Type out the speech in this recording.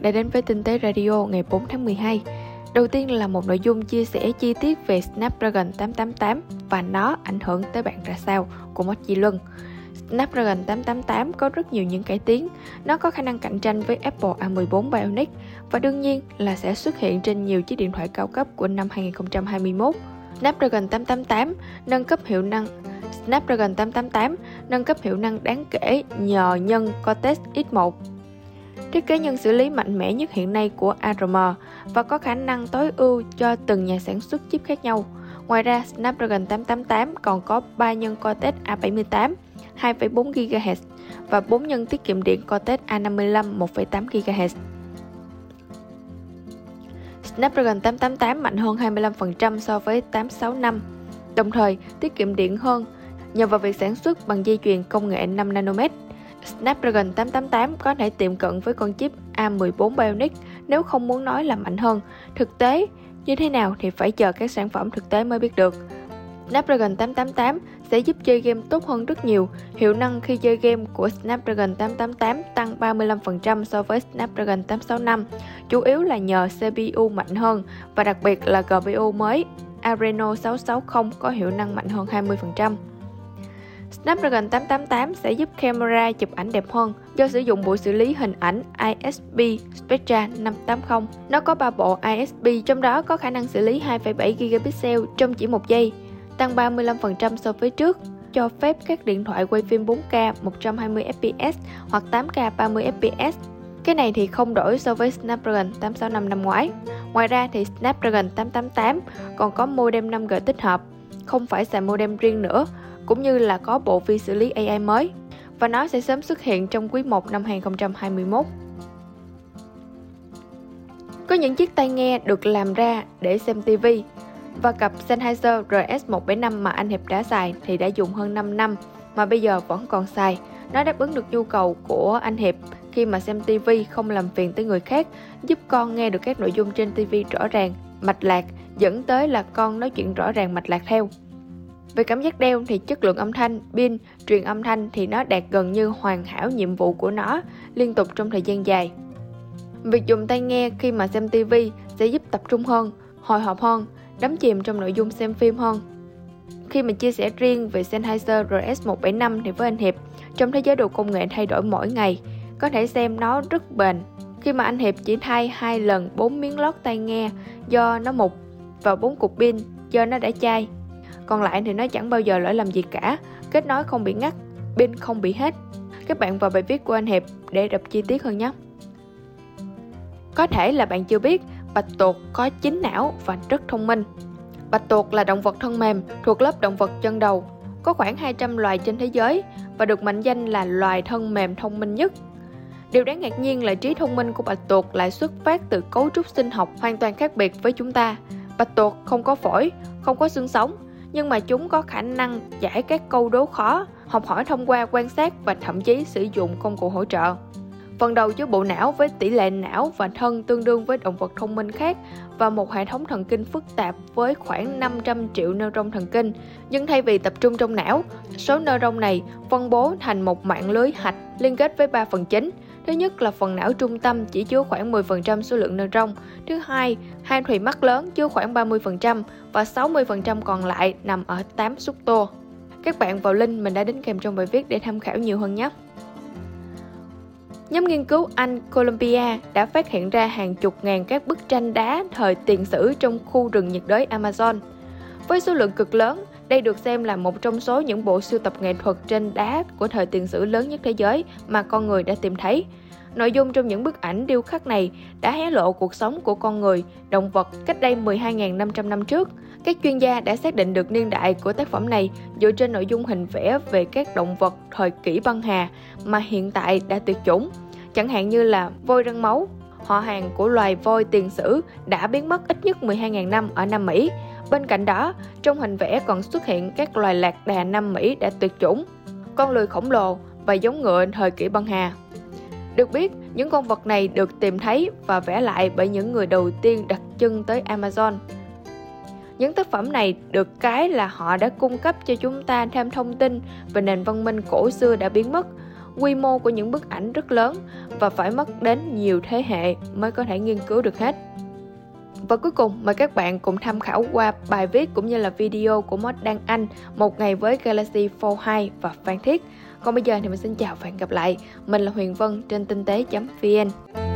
bạn đã đến với Tinh tế Radio ngày 4 tháng 12. Đầu tiên là một nội dung chia sẻ chi tiết về Snapdragon 888 và nó ảnh hưởng tới bạn ra sao của Mochi Luân. Snapdragon 888 có rất nhiều những cải tiến. Nó có khả năng cạnh tranh với Apple A14 Bionic và đương nhiên là sẽ xuất hiện trên nhiều chiếc điện thoại cao cấp của năm 2021. Snapdragon 888 nâng cấp hiệu năng Snapdragon 888 nâng cấp hiệu năng đáng kể nhờ nhân Cortex X1 thiết kế nhân xử lý mạnh mẽ nhất hiện nay của ARM và có khả năng tối ưu cho từng nhà sản xuất chip khác nhau. Ngoài ra, Snapdragon 888 còn có 3 nhân Cortex A78, 2,4 GHz và 4 nhân tiết kiệm điện Cortex A55 1,8 GHz. Snapdragon 888 mạnh hơn 25% so với 865, đồng thời tiết kiệm điện hơn nhờ vào việc sản xuất bằng dây chuyền công nghệ 5 nanomet. Snapdragon 888 có thể tiệm cận với con chip A14 Bionic nếu không muốn nói là mạnh hơn. Thực tế như thế nào thì phải chờ các sản phẩm thực tế mới biết được. Snapdragon 888 sẽ giúp chơi game tốt hơn rất nhiều. Hiệu năng khi chơi game của Snapdragon 888 tăng 35% so với Snapdragon 865, chủ yếu là nhờ CPU mạnh hơn và đặc biệt là GPU mới Adreno 660 có hiệu năng mạnh hơn 20%. Snapdragon 888 sẽ giúp camera chụp ảnh đẹp hơn do sử dụng bộ xử lý hình ảnh ISP Spectra 580. Nó có 3 bộ ISP, trong đó có khả năng xử lý 2,7 gigapixel trong chỉ một giây, tăng 35% so với trước, cho phép các điện thoại quay phim 4K 120 fps hoặc 8K 30 fps. Cái này thì không đổi so với Snapdragon 865 năm ngoái. Ngoài ra thì Snapdragon 888 còn có modem 5G tích hợp, không phải xài modem riêng nữa cũng như là có bộ vi xử lý AI mới và nó sẽ sớm xuất hiện trong quý 1 năm 2021. Có những chiếc tai nghe được làm ra để xem TV và cặp Sennheiser RS175 mà anh Hiệp đã xài thì đã dùng hơn 5 năm mà bây giờ vẫn còn xài. Nó đáp ứng được nhu cầu của anh Hiệp khi mà xem TV không làm phiền tới người khác, giúp con nghe được các nội dung trên TV rõ ràng, mạch lạc, dẫn tới là con nói chuyện rõ ràng mạch lạc theo. Về cảm giác đeo thì chất lượng âm thanh, pin, truyền âm thanh thì nó đạt gần như hoàn hảo nhiệm vụ của nó liên tục trong thời gian dài. Việc dùng tai nghe khi mà xem TV sẽ giúp tập trung hơn, hồi hộp hơn, đắm chìm trong nội dung xem phim hơn. Khi mà chia sẻ riêng về Sennheiser RS175 thì với anh Hiệp, trong thế giới đồ công nghệ thay đổi mỗi ngày, có thể xem nó rất bền. Khi mà anh Hiệp chỉ thay hai lần 4 miếng lót tai nghe do nó mục và 4 cục pin do nó đã chai còn lại thì nó chẳng bao giờ lỗi làm gì cả, kết nối không bị ngắt, pin không bị hết. Các bạn vào bài viết của anh Hiệp để đọc chi tiết hơn nhé. Có thể là bạn chưa biết, bạch tuộc có chín não và rất thông minh. Bạch tuộc là động vật thân mềm thuộc lớp động vật chân đầu, có khoảng 200 loài trên thế giới và được mệnh danh là loài thân mềm thông minh nhất. Điều đáng ngạc nhiên là trí thông minh của bạch tuộc lại xuất phát từ cấu trúc sinh học hoàn toàn khác biệt với chúng ta. Bạch tuộc không có phổi, không có xương sống, nhưng mà chúng có khả năng giải các câu đố khó, học hỏi thông qua quan sát và thậm chí sử dụng công cụ hỗ trợ. Phần đầu chứa bộ não với tỷ lệ não và thân tương đương với động vật thông minh khác và một hệ thống thần kinh phức tạp với khoảng 500 triệu neuron thần kinh. Nhưng thay vì tập trung trong não, số neuron này phân bố thành một mạng lưới hạch liên kết với ba phần chính. Thứ nhất là phần não trung tâm chỉ chứa khoảng 10% số lượng neuron. Thứ hai, hai thùy mắt lớn chứa khoảng 30% và 60% còn lại nằm ở 8 xúc tua. Các bạn vào link mình đã đính kèm trong bài viết để tham khảo nhiều hơn nhé. Nhóm nghiên cứu Anh Columbia đã phát hiện ra hàng chục ngàn các bức tranh đá thời tiền sử trong khu rừng nhiệt đới Amazon. Với số lượng cực lớn, đây được xem là một trong số những bộ sưu tập nghệ thuật trên đá của thời tiền sử lớn nhất thế giới mà con người đã tìm thấy. Nội dung trong những bức ảnh điêu khắc này đã hé lộ cuộc sống của con người, động vật cách đây 12.500 năm trước. Các chuyên gia đã xác định được niên đại của tác phẩm này dựa trên nội dung hình vẽ về các động vật thời kỷ băng hà mà hiện tại đã tuyệt chủng, chẳng hạn như là voi răng máu. Họ hàng của loài voi tiền sử đã biến mất ít nhất 12.000 năm ở Nam Mỹ. Bên cạnh đó, trong hình vẽ còn xuất hiện các loài lạc đà Nam Mỹ đã tuyệt chủng, con lười khổng lồ và giống ngựa thời kỷ băng hà. Được biết, những con vật này được tìm thấy và vẽ lại bởi những người đầu tiên đặt chân tới Amazon. Những tác phẩm này được cái là họ đã cung cấp cho chúng ta thêm thông tin về nền văn minh cổ xưa đã biến mất. quy mô của những bức ảnh rất lớn và phải mất đến nhiều thế hệ mới có thể nghiên cứu được hết. Và cuối cùng, mời các bạn cùng tham khảo qua bài viết cũng như là video của Mod Đăng Anh một ngày với Galaxy Fold 2 và Phan Thiết. Còn bây giờ thì mình xin chào và hẹn gặp lại. Mình là Huyền Vân trên tinh tế.vn.